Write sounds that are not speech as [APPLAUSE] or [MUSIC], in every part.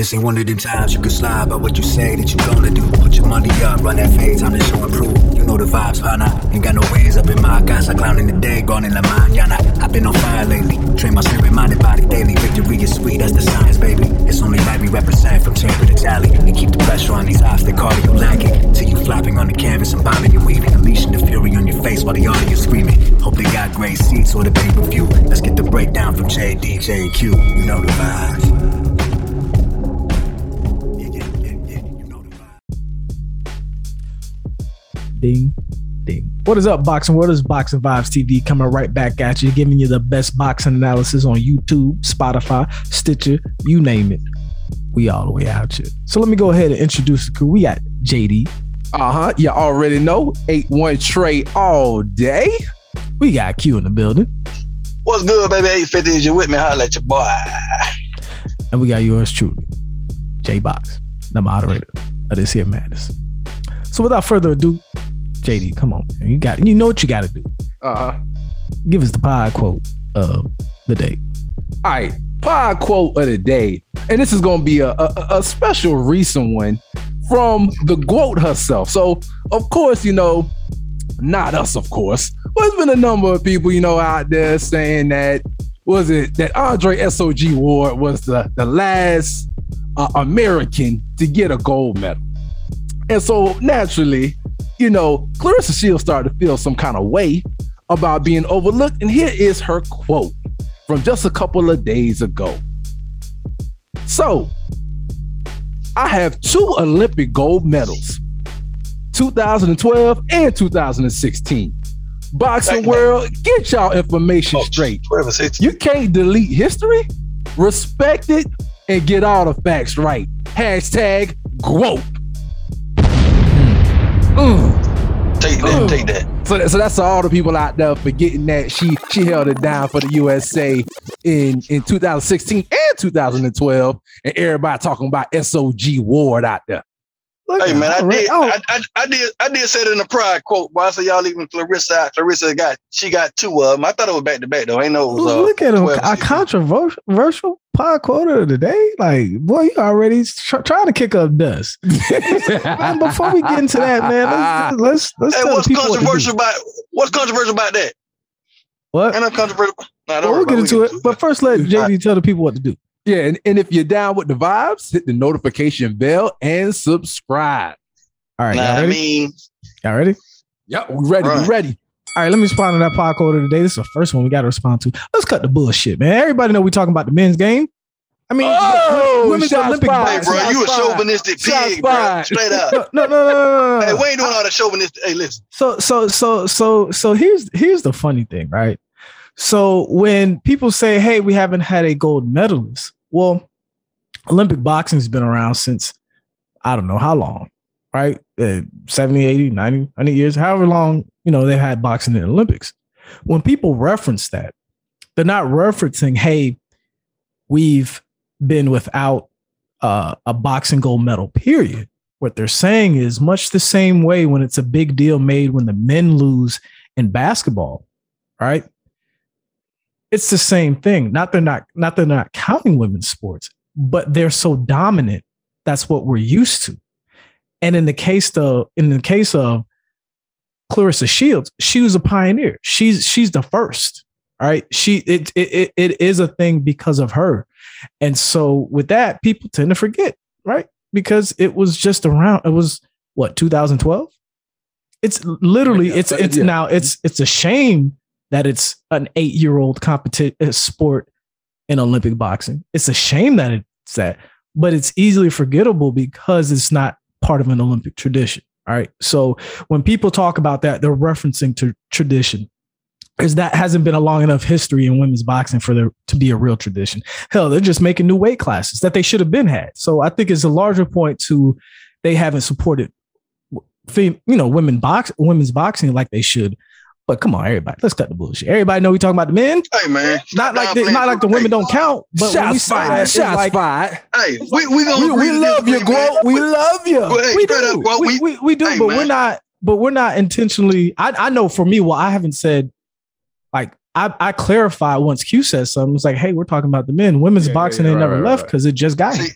This ain't one of them times you can slide by what you say that you gonna do. Put your money up, run that fade, time to show and prove. You know the vibes, partner. Ain't got no ways up in my casa, clowning the day, gone in la mañana. I've been on fire lately. Train my spirit, mind, and body daily. Victory is sweet, that's the science, baby. It's only right we represent from Tampa to Tally. And keep the pressure on these eyes, they cardio lacking. See you flopping on the canvas and bombing your weaving. Unleashing the fury on your face while the audience screaming. Hope they got great seats or the pay per view. Let's get the breakdown from J, DJ, and Q. You know the vibes. Ding, ding. What is up, boxing? What is Boxing Vibes TV coming right back at you, giving you the best boxing analysis on YouTube, Spotify, Stitcher, you name it. We all the way out here. So let me go ahead and introduce the crew. We got JD. Uh huh. You already know. 8 1 Trey all day. We got Q in the building. What's good, baby? 850 is you with me? Holla at your boy. And we got yours truly, J Box, the moderator of this here madness. So without further ado, JD, come on, man. You got you know what you gotta do. Uh huh. Give us the pod quote of the day. All right. Pod quote of the day. And this is going to be a, a, a special recent one from the quote herself. So, of course, you know, not us, of course. But there's been a number of people, you know, out there saying that was it that Andre SOG Ward was the, the last uh, American to get a gold medal. And so naturally, you know, Claressa Shields started to feel some kind of way about being overlooked. And here is her quote from just a couple of days ago. So, I have two Olympic gold medals 2012 and 2016. Boxing world, get y'all information straight. You can't delete history, respect it, and get all the facts right. Hashtag GOAT. Mm. Take that, take that. So, so that's all the people out there forgetting that she she held it down for the USA in in 2016 and 2012, and everybody talking about SOG Ward out there. Look hey man, I did, oh. I, I, I, did, I did say it in the pride quote. Why I say y'all even Claressa out? Claressa got, she got two of them. I thought it was back to back though. Ain't no. Was, uh, Look at him, a controversial pod quote of the day. Like, boy, you already tr- trying to kick up dust. [LAUGHS] man, before we get into that, man, let's let's, let's hey, what's controversial what about what's controversial about that? What? And I'm controversial. Nah, well, we'll get into it, but first let JD tell the people what to do. Yeah, and, and if you're down with the vibes, hit the notification bell and subscribe. All right, nah, y'all ready? I mean, y'all ready? Yep, we ready. Right. We ready. All right, let me respond to that pod quote of the day. This is the first one we got to respond to. Let's cut the bullshit, man. Everybody know we talking about the men's game. I mean, Oh, women's Olympic fired. hey, bro, you a chauvinistic Shots pig, bro. Straight up. [LAUGHS] No, no, no, no, no, no. hey, we ain't doing all the chauvinistic. Hey, listen. So so so so so here's here's the funny thing, right? So when people say, "Hey, we haven't had a gold medalist," well, Olympic boxing's been around since I don't know how long, right? Uh, 70, 80, 90, 100 years, however long, you know, they had boxing in the Olympics. When people reference that, they're not referencing, "Hey, we've been without uh, a boxing gold medal." Period. What they're saying is much the same way when it's a big deal made when the men lose in basketball, right? It's the same thing. Not they're not not they're not counting women's sports, but they're so dominant. That's what we're used to. And in the case of in the case of Claressa Shields, she was a pioneer. She's she's the first. Right. She it it it is a thing because of her. And so with that, people tend to forget, right? Because it was just around, it was what, 2012? It's literally, it's uh, it's yeah. now it's it's a shame that it's an eight-year-old competition uh, sport in Olympic boxing. It's a shame that it's that, but it's easily forgettable because it's not part of an Olympic tradition. All right. So when people talk about that, they're referencing to tradition. Is that hasn't been a long enough history in women's boxing for there to be a real tradition. Hell, they're just making new weight classes that they should have been had. So I think it's a larger point to they haven't supported you know women box women's boxing like they should. But come on, everybody, let's cut the bullshit. Everybody know we talking about the men. Hey, man. Not like the, not like the women don't count. But when we Shots fired. Shots like, fired. Hey, we we gonna We, we love you, disagree, man. Gro. We love you. Well, hey, we straight do. up, well, we, we- we, we do, hey, but we're not. But we're not intentionally. I, I know for me, well, I haven't said like I, I clarify once Q says something. It's like, hey, we're talking about the men. Women's Yeah, yeah, boxing yeah, ain't right, never right, left right. because it just got here.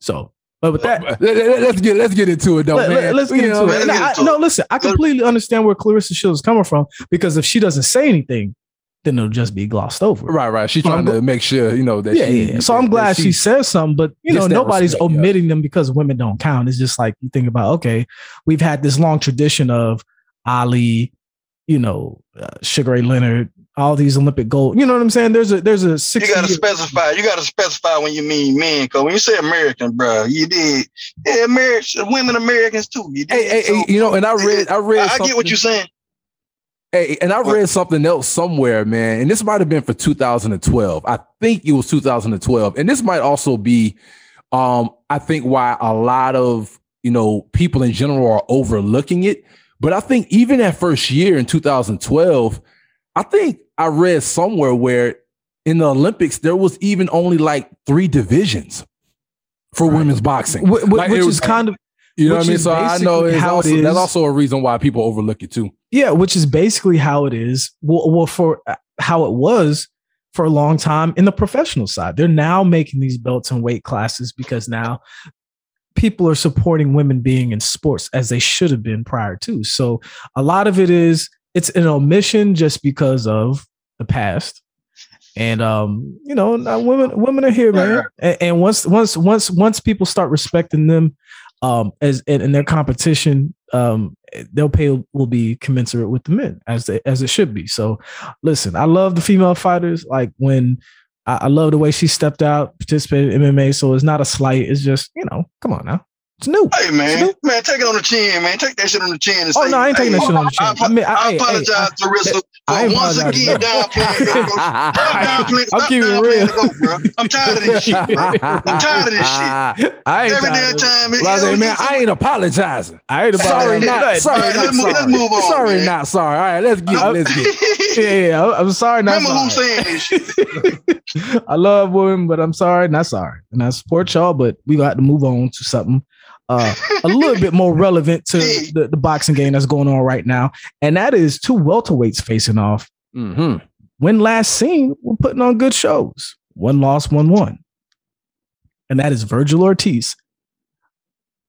So, but with that, let, us get let's get into it though, let, man. Let's get into it. I, no, listen, I completely understand where Claressa Shields is coming from because if she doesn't say anything, then it'll just be glossed over. Right, right. She's trying to make sure, you know, that yeah, she, yeah. So I'm glad she, she, says something, but you know, nobody's respect, omitting yeah. them because women don't count. It's just like you think about, okay, we've had this long tradition of Ali, you know, uh, Sugar Ray Leonard, all these Olympic gold. You know what I'm saying? There's a there's a You gotta specify. You gotta specify when you mean men, because when you say American, bro, you did. Yeah, American women Americans too. You did. Hey, so, hey, you know, and I read, I read. I, I get what you're saying. Hey, and I read something else somewhere, man, and this might have been for 2012. I think it was 2012, and this might also be, um, I think why a lot of you know people in general are overlooking it. But I think even that first year in 2012, I think I read somewhere where in the Olympics there was even only like three divisions for right. women's boxing, Wh- like which is kind of you know what I mean? So I know it's also, it that's also a reason why people overlook it too. Yeah, which is basically how it is. Well, well, for uh, how it was for a long time in the professional side. They're now making these belts and weight classes because now people are supporting women being in sports as they should have been prior to. So a lot of it is it's an omission just because of the past. And um, you know, women women are here, man. And, and once once once once people start respecting them um, as in, in their competition, um, their pay will be commensurate with the men as they, as it should be. So, listen, I love the female fighters. Like when I, I love the way she stepped out, participated in MMA. So it's not a slight. It's just you know, come on now. It's new. Hey man, new. man, take it on the chin, man. Take that shit on the chin. And oh say, no, I ain't taking hey, that shit on the chin. I, I, mean, I, I apologize, I, Claressa, for once again downplaying. I'm keeping it [LAUGHS] real. Bro. I'm tired of this shit, bro. I'm tired of this shit. [LAUGHS] I ain't Every damn time. It, man, I ain't apologizing. I ain't sorry, not sorry, not let's, sorry. Let's move on. Sorry, man. not sorry. All right, let's get. Let's get. [LAUGHS] yeah, yeah, I'm sorry, not Remember sorry. who's saying this shit. I love women, but I'm sorry, not sorry. And I support y'all, but we got to move on to something uh, a little bit more relevant to the, the, boxing game that's going on right now, and that is two welterweights facing off. Mm-hmm. When last seen, we're putting on good shows. One loss, one won, and that is Vergil Ortiz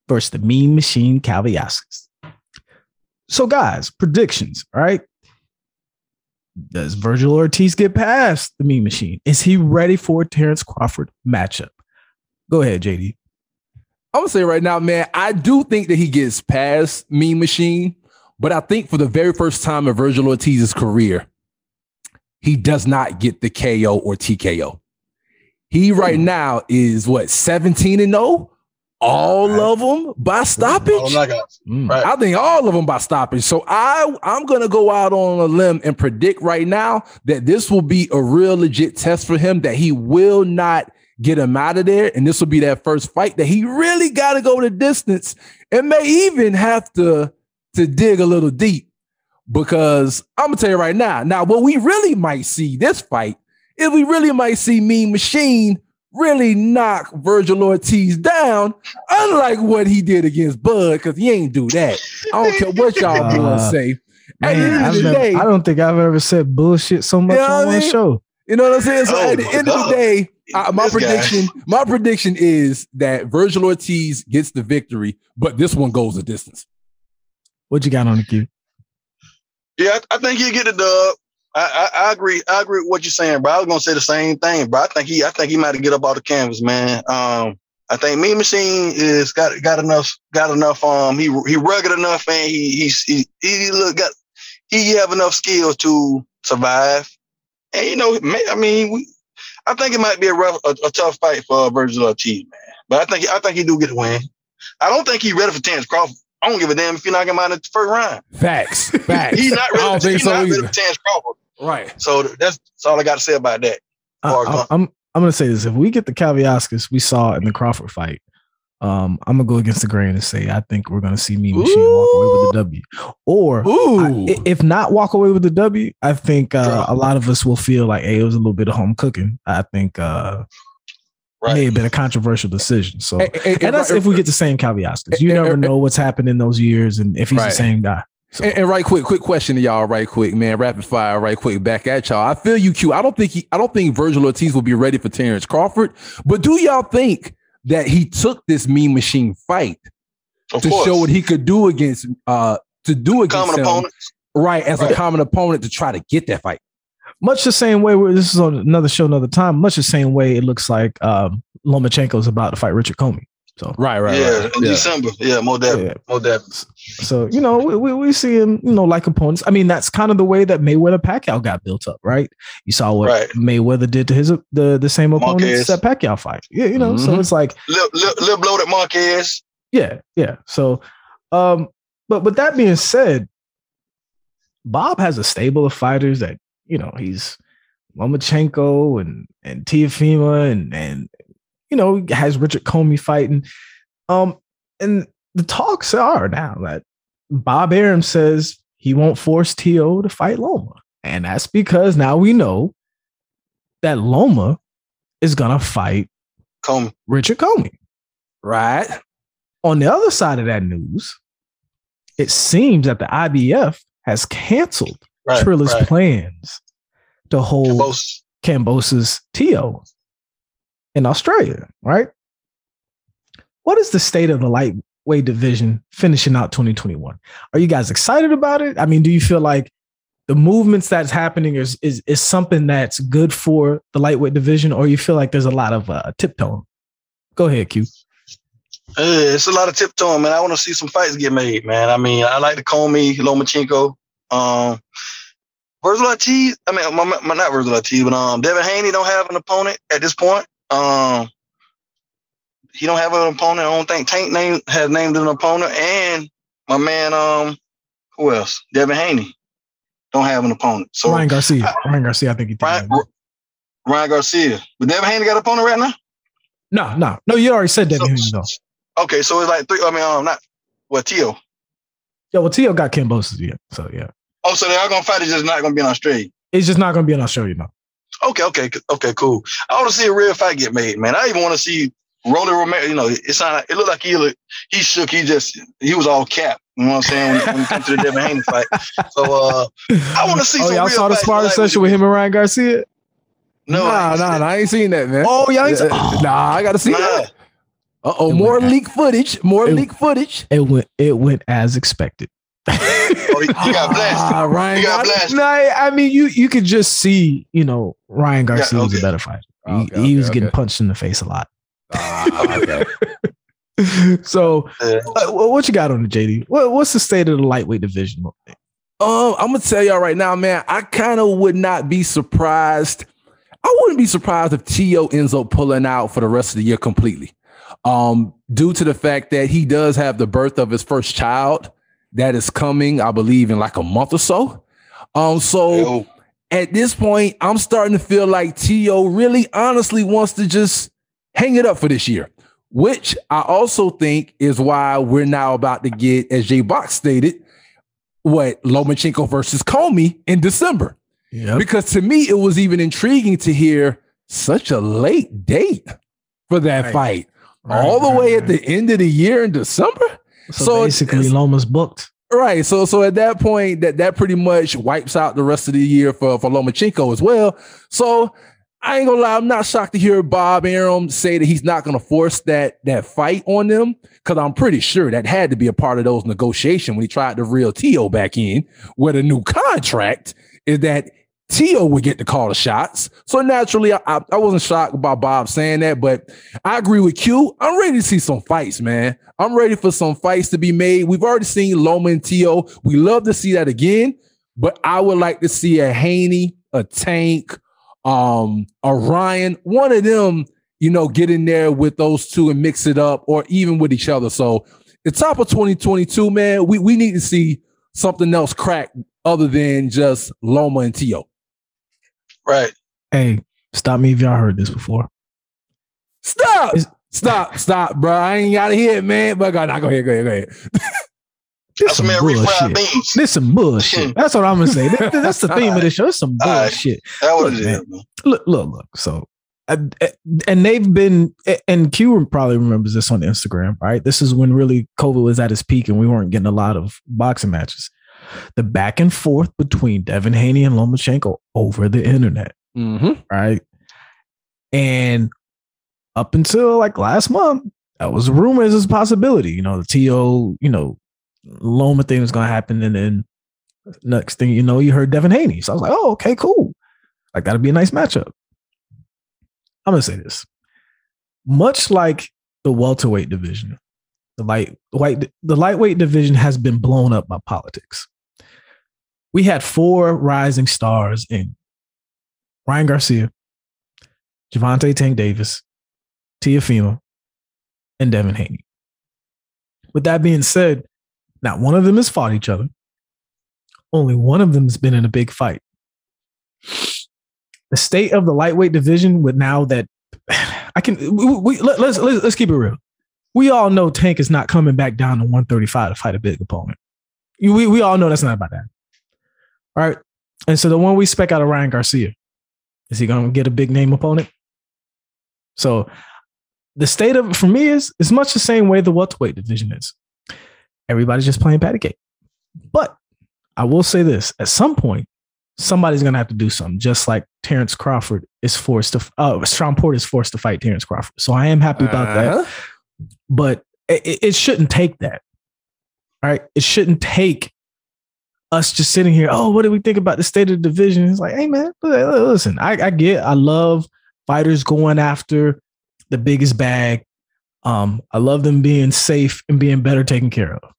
versus the Mean Machine Kavaliauskas. So, guys, predictions, right? Does Vergil Ortiz get past the Mean Machine? Is he ready for a Terrence Crawford matchup? Go ahead, JD. I'm gonna say right now, man, I do think that he gets past Mean Machine, but I think for the very first time in Vergil Ortiz's career, he does not get the KO or TKO. He right mm. now is what 17 and 0, all right. of them by stoppage. Mm. Right. I think all of them by stoppage. So I I'm gonna go out on a limb and predict right now that this will be a real legit test for him that he will not get him out of there. And this will be that first fight that he really got to go the distance and may even have to, to dig a little deep. Because I'm gonna tell you right now, now what we really might see this fight is we really might see Mean Machine really knock Vergil Ortiz down, unlike what he did against Bud, because he ain't do that. I don't care what y'all uh, boys say. Man, At the never, day, I don't think I've ever said bullshit so much you know on one show. You know what I'm saying? So oh at the end God. of the day, I, my this prediction, guy. my prediction is that Vergil Ortiz gets the victory, but this one goes a distance. What you got on the queue? Yeah, I, I think he'll get the dub. I, I, I, agree. I agree with what you're saying, bro. I was gonna say the same thing, but I think he, I think he might get up off the canvas, man. Um, I think Mean Machine is got got enough, got enough. Um, he he rugged enough, and he he's, he he look got he have enough skills to survive. And you know, I mean, we, I think it might be a rough, a, a tough fight for uh, Vergil Ortiz, man. But I think I think he do get a win. I don't think he's ready for Terrence Crawford. I don't give a damn if you knock him out in the first round. Facts, [LAUGHS] facts. he's not ready. I don't think he's so not ready for Terrence Crawford. Right. So that's, that's all I got to say about that. I, uh, I'm I'm gonna say this: if we get the Kavaliauskas we saw in the Crawford fight, um, I'm gonna go against the grain and say I think we're gonna see me Machine Ooh. walk away with the W, or I, if not walk away with the W, I think uh, a lot of us will feel like, hey, it was a little bit of home cooking. I think uh, right. may have been a controversial decision. So, hey, and that's if we get the same Kavaliauskas. You never know what's happened in those years and if he's right. the same guy. So. And, and, right quick, quick question to y'all, right quick, man. Rapid fire, right quick, back at y'all. I feel you, Q. I don't think he, I don't think Vergil Ortiz will be ready for Terrence Crawford, but do y'all think that he took this Mean Machine fight Of to course. show what he could do against uh to do against common him, opponents. right as a common opponent to try to get that fight. Much the same way where this is on another show, another time. Much the same way it looks like um, Lomachenko is about to fight Richard Commey. So, Right, right, yeah, right. in December. Yeah, more definitely. Yeah. More definitely. so you know, we, we, we see him, you know, like opponents. I mean, that's kind of the way that Mayweather Pacquiao got built up, right? You saw what Right. Mayweather did to his the the same opponents Marquez. that Pacquiao fight. Yeah, you know, so Mhm. it's like Lil, Lil, Lil bloated Marquez. Yeah, yeah. So, um, but with that being said, Bob has a stable of fighters that you know he's Lomachenko and and Teofimo and and you know has Richard Commey fighting. Um, and the talks are now that Bob Arum says he won't force To to fight Loma, and that's because now we know that Loma is gonna fight Come. Richard Commey Right. on the other side of that news, it seems that the IBF has canceled Right. Triller's right. plans to hold Both. Kambosos TO in Australia, right? What is the state of the lightweight division finishing out 2021? Are you guys excited about it? I mean, do you feel like the movements that's happening is is, is something that's good for the lightweight division, or you feel like there's a lot of uh, tiptoeing? Go ahead, Q. Yeah, it's a lot of tiptoeing, man. I want to see some fights get made, man. I mean, I like to the Commey, Lomachenko. Um, Vergil Ortiz. I mean, my, my, not Vergil Ortiz, but um, Devin Haney don't have an opponent at this point. Um, he don't have an opponent. I don't think Tank name has named an opponent, and my man, um, who else? Devin Haney don't have an opponent. So Ryan Garcia. Ryan Garcia, I think he. Ryan, Ryan Garcia, but Devin Haney got an opponent right now. No, no, no. You already said that. So- you know. Okay, so it's like three. I mean, um, not what Tio. Yeah, well, Tio got Kambosos, yeah. So yeah, Oh, so they are gonna fight. It's just not gonna be in Australia. it's just not to be in Australia, no. Okay, okay, okay, cool. I want to see a real fight get made, man. I even want to see Rolly Romero. You know, it sounded, it looked like he looked, he shook. He just, he was all cap. You know what I'm saying? When, when it comes to the Devin Haney fight. So, uh, I want to see. Oh, some y'all real saw the fights sparring like session with him and Ryan Garcia. No, I nah, ain't nah, seen nah, I ain't seen that, man. Oh, y'all ain't Uh, oh. Nah, I gotta see Nah. that. Uh oh, more went- leak footage. More it- leak footage. It went. It went as expected. [LAUGHS] Oh, he, he got blasted. Ah, Ryan. He got Gar- blasted. no, I mean you. You could just see, you know, Ryan Garcia was okay. a better fighter. He, Okay, he was okay, getting punched in the face a lot. Ah, okay. [LAUGHS] so, Yeah. uh, what you got on the JD? What, what's the state of the lightweight division? Um, I'm gonna tell y'all right now, man. I kind of would not be surprised. I wouldn't be surprised if Tio ends up pulling out for the rest of the year completely. Um, due to the fact that he does have the birth of his first child that is coming, I believe, in like a month or so. Um, so Yo, at this point, I'm starting to feel like T.O. really honestly wants to just hang it up for this year, which I also think is why we're now about to get, as Jay Box stated, what Lomachenko versus Commey in December. Yeah, Because to me, it was even intriguing to hear such a late date for that Right. fight, all the way at the end of the year in December. So, so basically, Loma's booked. Right. So so at that point, that that pretty much wipes out the rest of the year for, for Lomachenko as well. So I ain't gonna lie, I'm not shocked to hear Bob Arum say that he's not gonna force that that fight on them. Cause I'm pretty sure that had to be a part of those negotiations when he tried to reel Tio back in with a new contract, is that Tio would get to call the shots. So naturally, I, I, wasn't shocked about Bob saying that, but I agree with Q. I'm ready to see some fights, man. I'm ready for some fights to be made. We've already seen Loma and Tio. We love to see that again, but I would like to see a Haney, a Tank, um, a Ryan, one of them, you know, get in there with those two and mix it up, or even with each other. So the top of 2022, man, we, we need to see something else crack other than just Loma and Tio. Right. Hey, stop me if y'all heard this before. Stop. Is- Stop, stop, bro. I ain't gotta hear it, man. But go, nah, go ahead, go ahead, go ahead. [LAUGHS] This That's some man refried bullshit. beans. This some bullshit. [LAUGHS] That's what I'm gonna say. That- that's the theme of the show. It's some All right. bullshit. That was Look, it man. man. look, look, look. So, uh, uh, and they've been, and Q probably remembers this on Instagram, right? This is when really COVID was at its peak and we weren't getting a lot of boxing matches. The back and forth between Devin Haney and Lomachenko over the internet, Mm-hmm. right? And up until like last month, that was rumors as a possibility. You know, the TO, you know, Loma thing was gonna happen, and then next thing you know, you heard Devin Haney. So I was like, oh, okay, cool. Like that'll be a nice matchup. I'm gonna say this. Much like the welterweight division, the light white the lightweight division has been blown up by politics. We had four rising stars in Ryan Garcia, Gervonta Tank Davis, Teofimo, and Devin Haney. With that being said, not one of them has fought each other. Only one of them has been in a big fight. The state of the lightweight division with now that [SIGHS] I can we, we let, let's, let's let's keep it real. We all know Tank is not coming back down to 135 to fight a big opponent. We we all know that's not about that. All right. And so the one we spec out of Ryan Garcia, is he gonna get a big name opponent? So the state of it for me is is much the same way the welterweight division is. Everybody's just playing patty cake. But I will say this: at some point, somebody's gonna have to do something. Just like Terrence Crawford is forced to, uh, Shawn Porter is forced to fight Terrence Crawford. So I am happy about Uh-huh. that. But it, it shouldn't take that. All right, it shouldn't take us just sitting here. Oh, what do we think about the state of the division? It's like, hey man, listen, I, I get, I love fighters going after the biggest bag. Um, I love them being safe and being better taken care of.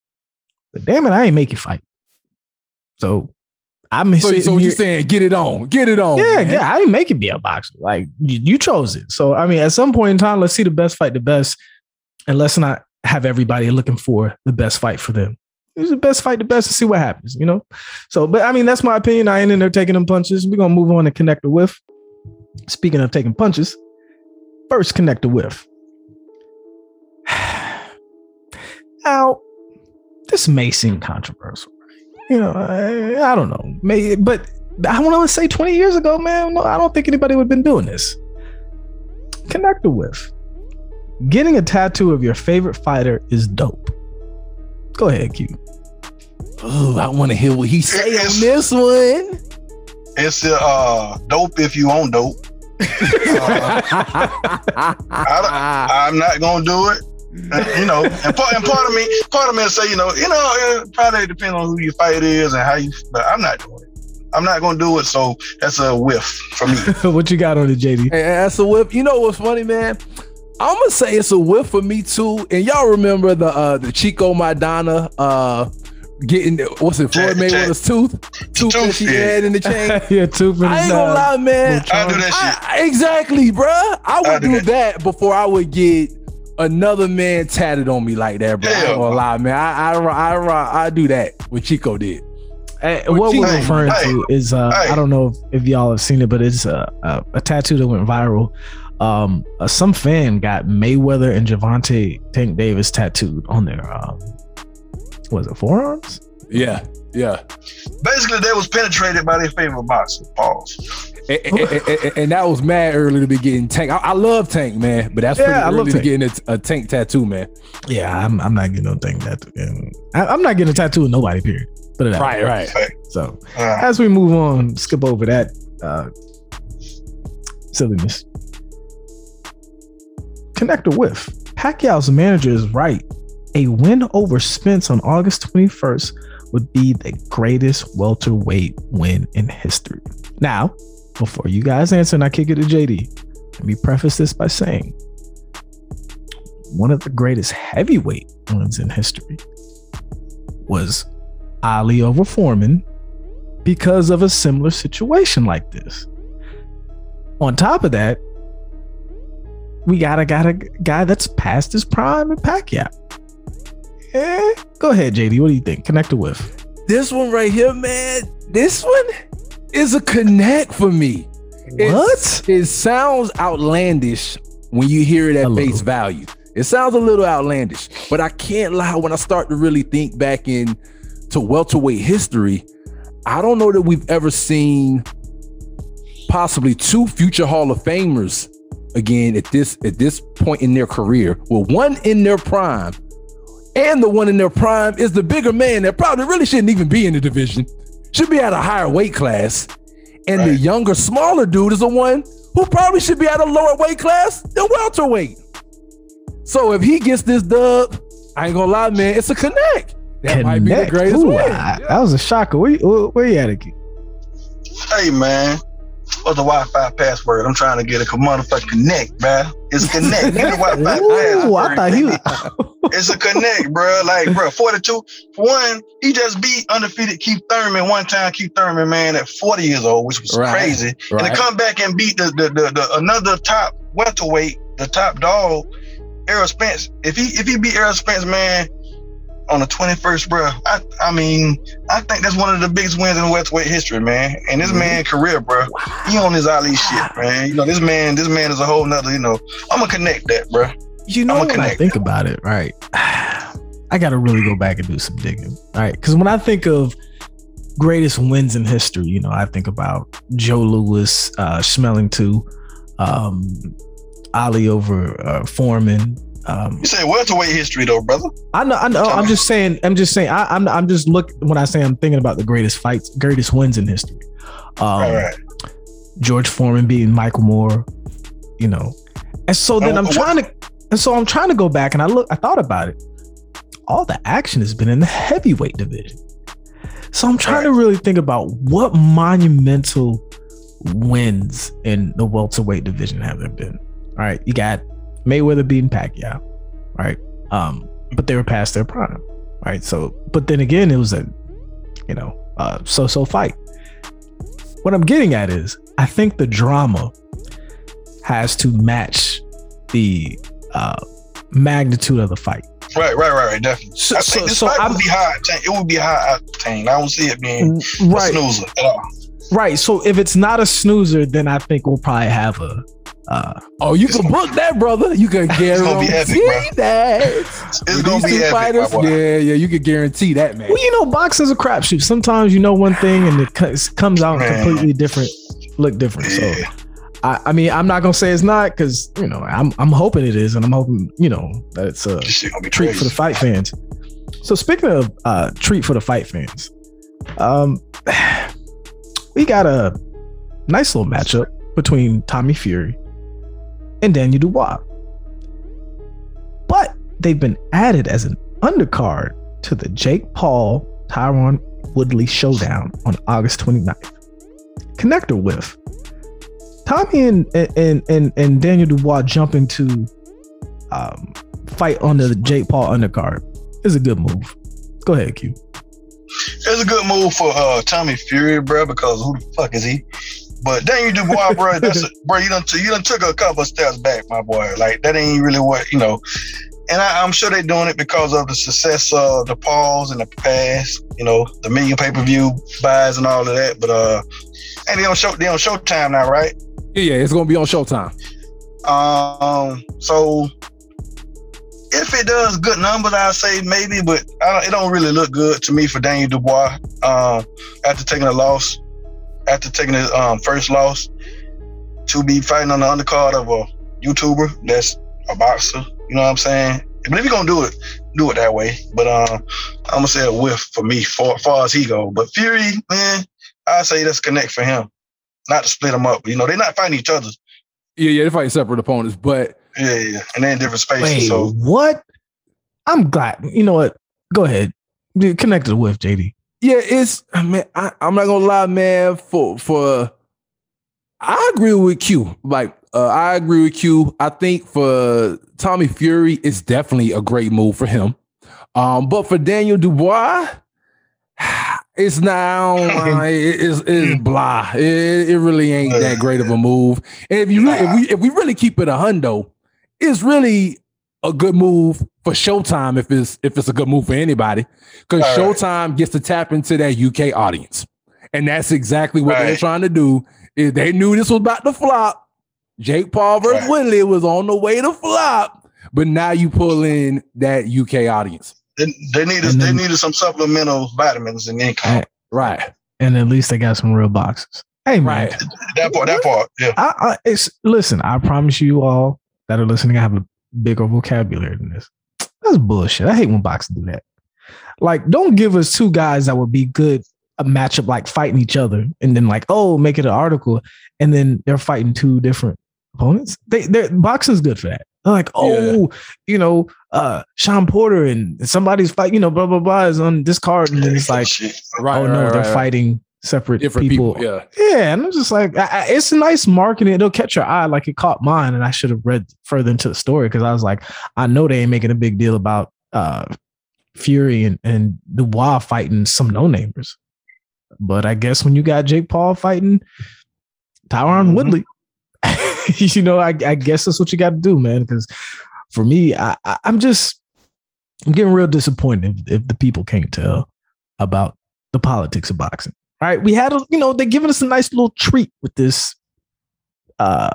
But damn it, I ain't make you fight. So I'm So, so you're saying get it on, get it on. yeah, man. yeah, I didn't make it be a boxer. Like you, you chose it. So I mean, at some point in time, let's see the best fight the best, and let's not have everybody looking for the best fight for them. It's the best fight the best and see what happens, you know. So, but I mean, that's my opinion. I ain't in there taking them punches. We're gonna move on to connect the whiff. Speaking of taking punches, first connect the whiff. [SIGHS] Now, this may seem controversial. You know, I, I don't know. May, but I want to say 20 years ago, man, no, I don't think anybody would have been doing this. Connect the whiff. Getting a tattoo of your favorite fighter is dope. Go ahead, Q. Ooh, I want to hear what he say It's- on this one. It's uh dope if you own dope. Uh, [LAUGHS] I, I'm not gonna do it. You know, and part, and part of me, part of me will say, you know, you know, it probably depends on who your fight is and how you. But I'm not doing it. I'm not gonna do it. So that's a whiff for me. [LAUGHS] what you got on it, JD? Hey, that's a whiff. You know what's funny, man? I'm gonna say it's a whiff for me too. And y'all remember the uh the Chico Madonna uh getting what's it Floyd Jack- Mayweather's tooth tooth that she yeah. had in the [LAUGHS] chain. yeah, two for I ain't gonna lie, man. I do that shit. I, exactly, bruh. I I would do do that. that before I would get another man tatted on me like that, bro. I ain't gonna lie, man. I I I, I do that. What Chico did. Hey, What what we're referring hey, to is uh, hey. I don't know if, if y'all have seen it, but it's a, a, a tattoo that went viral. Um, uh, some fan got Mayweather and Gervonta Tank Davis tattooed on their um, was it forearms? Yeah, yeah. Basically, they was penetrated by their favorite boxer. Pause. And, and- and- and- and that was mad early to be getting Tank. I, I love Tank, man, but that's Yeah, pretty I love to getting a, a Tank tattoo, man. Yeah, I'm I'm not getting no thing that I, I'm not getting a tattoo with nobody. Period. Put it out. Right, right. So Uh, as we move on, skip over that uh, silliness. Connect a whiff. Pacquiao's manager is right. A win over Spence on August 21st would be the greatest welterweight win in history. Now, before you guys answer and I kick it to JD, let me preface this by saying one of the greatest heavyweight wins in history was Ali over Foreman because of a similar situation like this. On top of that, we got a got a guy that's past his prime in Pacquiao. Eh, go ahead, JD. What do you think? Connect it with. This one right here, man. This one is a connect for me. It's- What? It sounds outlandish when you hear it at face value. It sounds a little outlandish, but I can't lie. When I start to really think back in to welterweight history, I don't know that we've ever seen possibly two future Hall of Famers again at this at this point in their career. Well, one in their prime, and the one in their prime is the bigger man that probably really shouldn't even be in the division. Should be at a higher weight class. And the younger, smaller dude is the one who probably should be at a lower weight class than welterweight. So if he gets this dub, I ain't gonna lie, man, it's a connect. That might be the Connect. greatest Ooh, win. I- Yeah. That was a shocker. Where, where, where you at again? Hey man, what's the Wi-Fi password? I'm trying to get a motherfucking connect, bruh. It's connect. Get Wi-Fi [LAUGHS] Ooh, I thought he was. [LAUGHS] It's a connect, bro. Like, bro, 42. For one, he just beat undefeated Keith Thurman one time. Keith Thurman, man, at 40 years old, which was Right, crazy. And to come back and beat the, the, the, the another top welterweight, the top dog, Errol Spence. If he if he beat Errol Spence, man, on the 21st, bro, I I mean, I think that's one of the biggest wins in welterweight history, man. And this Mhm. man career, bro, he on his Ali shit, man. You know, this man, this man is a whole nother, you know. I'm gonna connect that, bro. You know I'ma when I think about it, right? [SIGHS] I got to really go back and do some digging, right? Because when I think of greatest wins in history, you know, I think about Joe Louis, uh, Schmeling two, um, Ali over uh, Foreman. Um, You say welterweight history though, brother. I know, I know. I'm just saying. I'm just saying. I, I'm, I'm just look when I say I'm thinking about the greatest fights, greatest wins in history. Um, All right. George Foreman beating Michael Moorer, you know. And so then I'm trying to and so I'm trying to go back and I look I thought about it. All the action has been in the heavyweight division. So I'm trying to really think about what monumental wins in the welterweight division have there been. All right, you got Mayweather beating Pacquiao, right? Um, but they were past their prime, right? So, but then again, it was a, you know, uh, so-so fight. What I'm getting at is, I think the drama has to match the uh, magnitude of the fight. Right, right, right, right, definitely. So, I so, think this so fight would be high octane. It would be high octane. I don't see it being a right, snoozer at all. right. So if it's not a snoozer, then I think we'll probably have a. Uh, Oh, you can book that, brother. You can guarantee gonna be epic, that. It's gonna be epic, fighters, my boy. yeah, yeah, you can guarantee that, man. well, you know, boxing's a crapshoot. Sometimes you know one thing and it comes out Man. completely different, look different. So I, I mean, I'm not gonna say it's not because you know I'm I'm hoping it is, and I'm hoping you know that it's a This shit treat for the fight fans. So speaking of uh treat for the fight fans, um [SIGHS] we got a nice little matchup between Tommy Fury and Daniel Dubois. But they've been added as an undercard to the Jake Paul Tyron Woodley showdown on August 29th. Connector with Tommy and and and, and Daniel Dubois jumping to um, fight on the Jake Paul undercard is a good move. Go ahead, Q. It's a good move for uh, Tommy Fury, bro, because who the fuck is he? But Daniel Dubois, bro, [LAUGHS] that's a, bro. You done, you done took a couple of steps back, my boy. Like that ain't really what you know. And I, I'm sure they're doing it because of the success of the Pauls in the past. You know, the million pay per view buys and all of that. But uh, and they on show they on Showtime now, right? Yeah, yeah, it's gonna be on Showtime. Um, so if it does good numbers, I'll say maybe, but I don't, it don't really look good to me for Daniel Dubois. Um, after taking a loss, after taking his um first loss, to be fighting on the undercard of a YouTuber that's a boxer. You know what I'm saying? But if you're gonna do it, do it that way. But um, I'm gonna say a whiff for me, for far as he go. But Fury, man, I say that's connect for him, not to split them up. You know, they're not fighting each other. Yeah, yeah, they fight separate opponents, but Yeah, yeah, and they're in different spaces. Wait, So what? I'm glad. You know what? Go ahead. Connect Connected with JD. Yeah, it's I mean, I, I'm not gonna lie, man. For for I agree with Q. Like, uh, I agree with Q. I think for Tommy Fury, it's definitely a great move for him. Um, but for Daniel Dubois, [SIGHS] it's now uh, [LAUGHS] it- it's, it's blah. It, it really ain't that great of a move. And if you really, if we if we really keep it a hundo, it's really a good move for Showtime if it's if it's a good move for anybody because All right. Showtime gets to tap into that UK audience, and that's exactly what they're trying to do. Is they knew this was about to flop. Jake Paul versus Right. Woodley was on the way to flop, but now you pull in that UK audience, they, they needed And they needed some supplemental vitamins and income. right? And at least they got some real boxes. Hey, man. Right. That part, that part, yeah. I, I, it's listen. I promise you all that are listening, I have a bigger vocabulary than this. That's bullshit. I hate when boxing do that. Like, don't give us two guys that would be good a matchup like fighting each other and then like oh make it an article and then they're fighting two different opponents. They they boxing's good for that. They're like oh yeah. you know uh Shawn Porter and somebody's fight you know blah blah blah is on this card and then it's like [LAUGHS] right, oh no right, they're right, fighting separate Different people. people. Yeah, yeah, and I'm just like I, I, it's a nice marketing. It'll catch your eye like it caught mine, and I should have read further into the story because I was like I know they ain't making a big deal about uh Fury and, and Dubois fighting some no namers. But I guess when you got Jake Paul fighting Tyron mm-hmm. Woodley, [LAUGHS] you know, I, I, guess that's what you got to do, man. Because for me, I, I, am just I'm getting real disappointed if, if, the people can't tell about the politics of boxing. All right, we had a, you know, they're giving us a nice little treat with this uh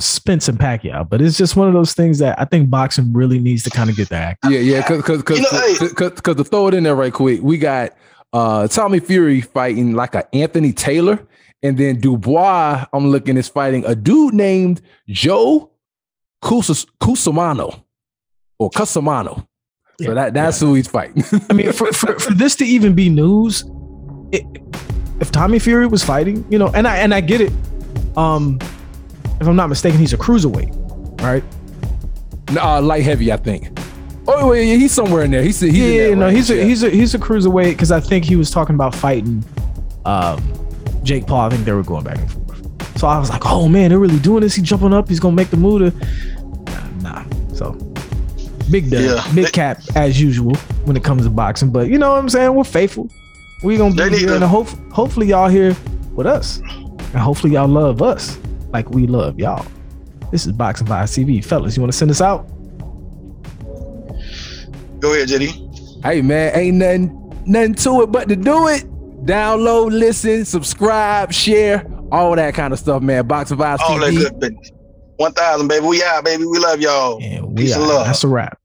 Spence and Pacquiao, but it's just one of those things that I think boxing really needs to kind of get that. Yeah, yeah, because because because to throw it in there right quick, we got uh Tommy Fury fighting like a Anthony Taylor, and then Dubois. I'm looking is fighting a dude named Joe Cus- Cusimano or Cusimano. So that that's yeah. who he's fighting. I mean, for, for, for this to even be news, it, if Tommy Fury was fighting, you know, and I and I get it. Um, if I'm not mistaken, he's a cruiserweight, right? Uh, light heavy, I think. Oh, yeah, he's somewhere in there. He's, he's yeah, no, he's a, yeah. he's a he's a cruiserweight because I think he was talking about fighting um, Jake Paul. I think they were going back and forth. So I was like, oh man, they're really doing this. He's jumping up. He's gonna make the move. To, nah, nah. So big dub, yeah. big cap as usual when it comes to boxing. But you know what I'm saying? We're faithful. We're gonna be here, and hope, hopefully y'all here with us, and hopefully y'all love us like we love y'all. This is Boxing Vibes TV. Fellas, you want to send us out? Go ahead, Jenny. Hey man, ain't nothing nothing to it but to do it. Download, listen, subscribe, share, all that kind of stuff, man. Boxing Vibes all TV. That good One thousand, baby. We out, baby. We love y'all. Yeah, we Peace out. and love. That's a wrap.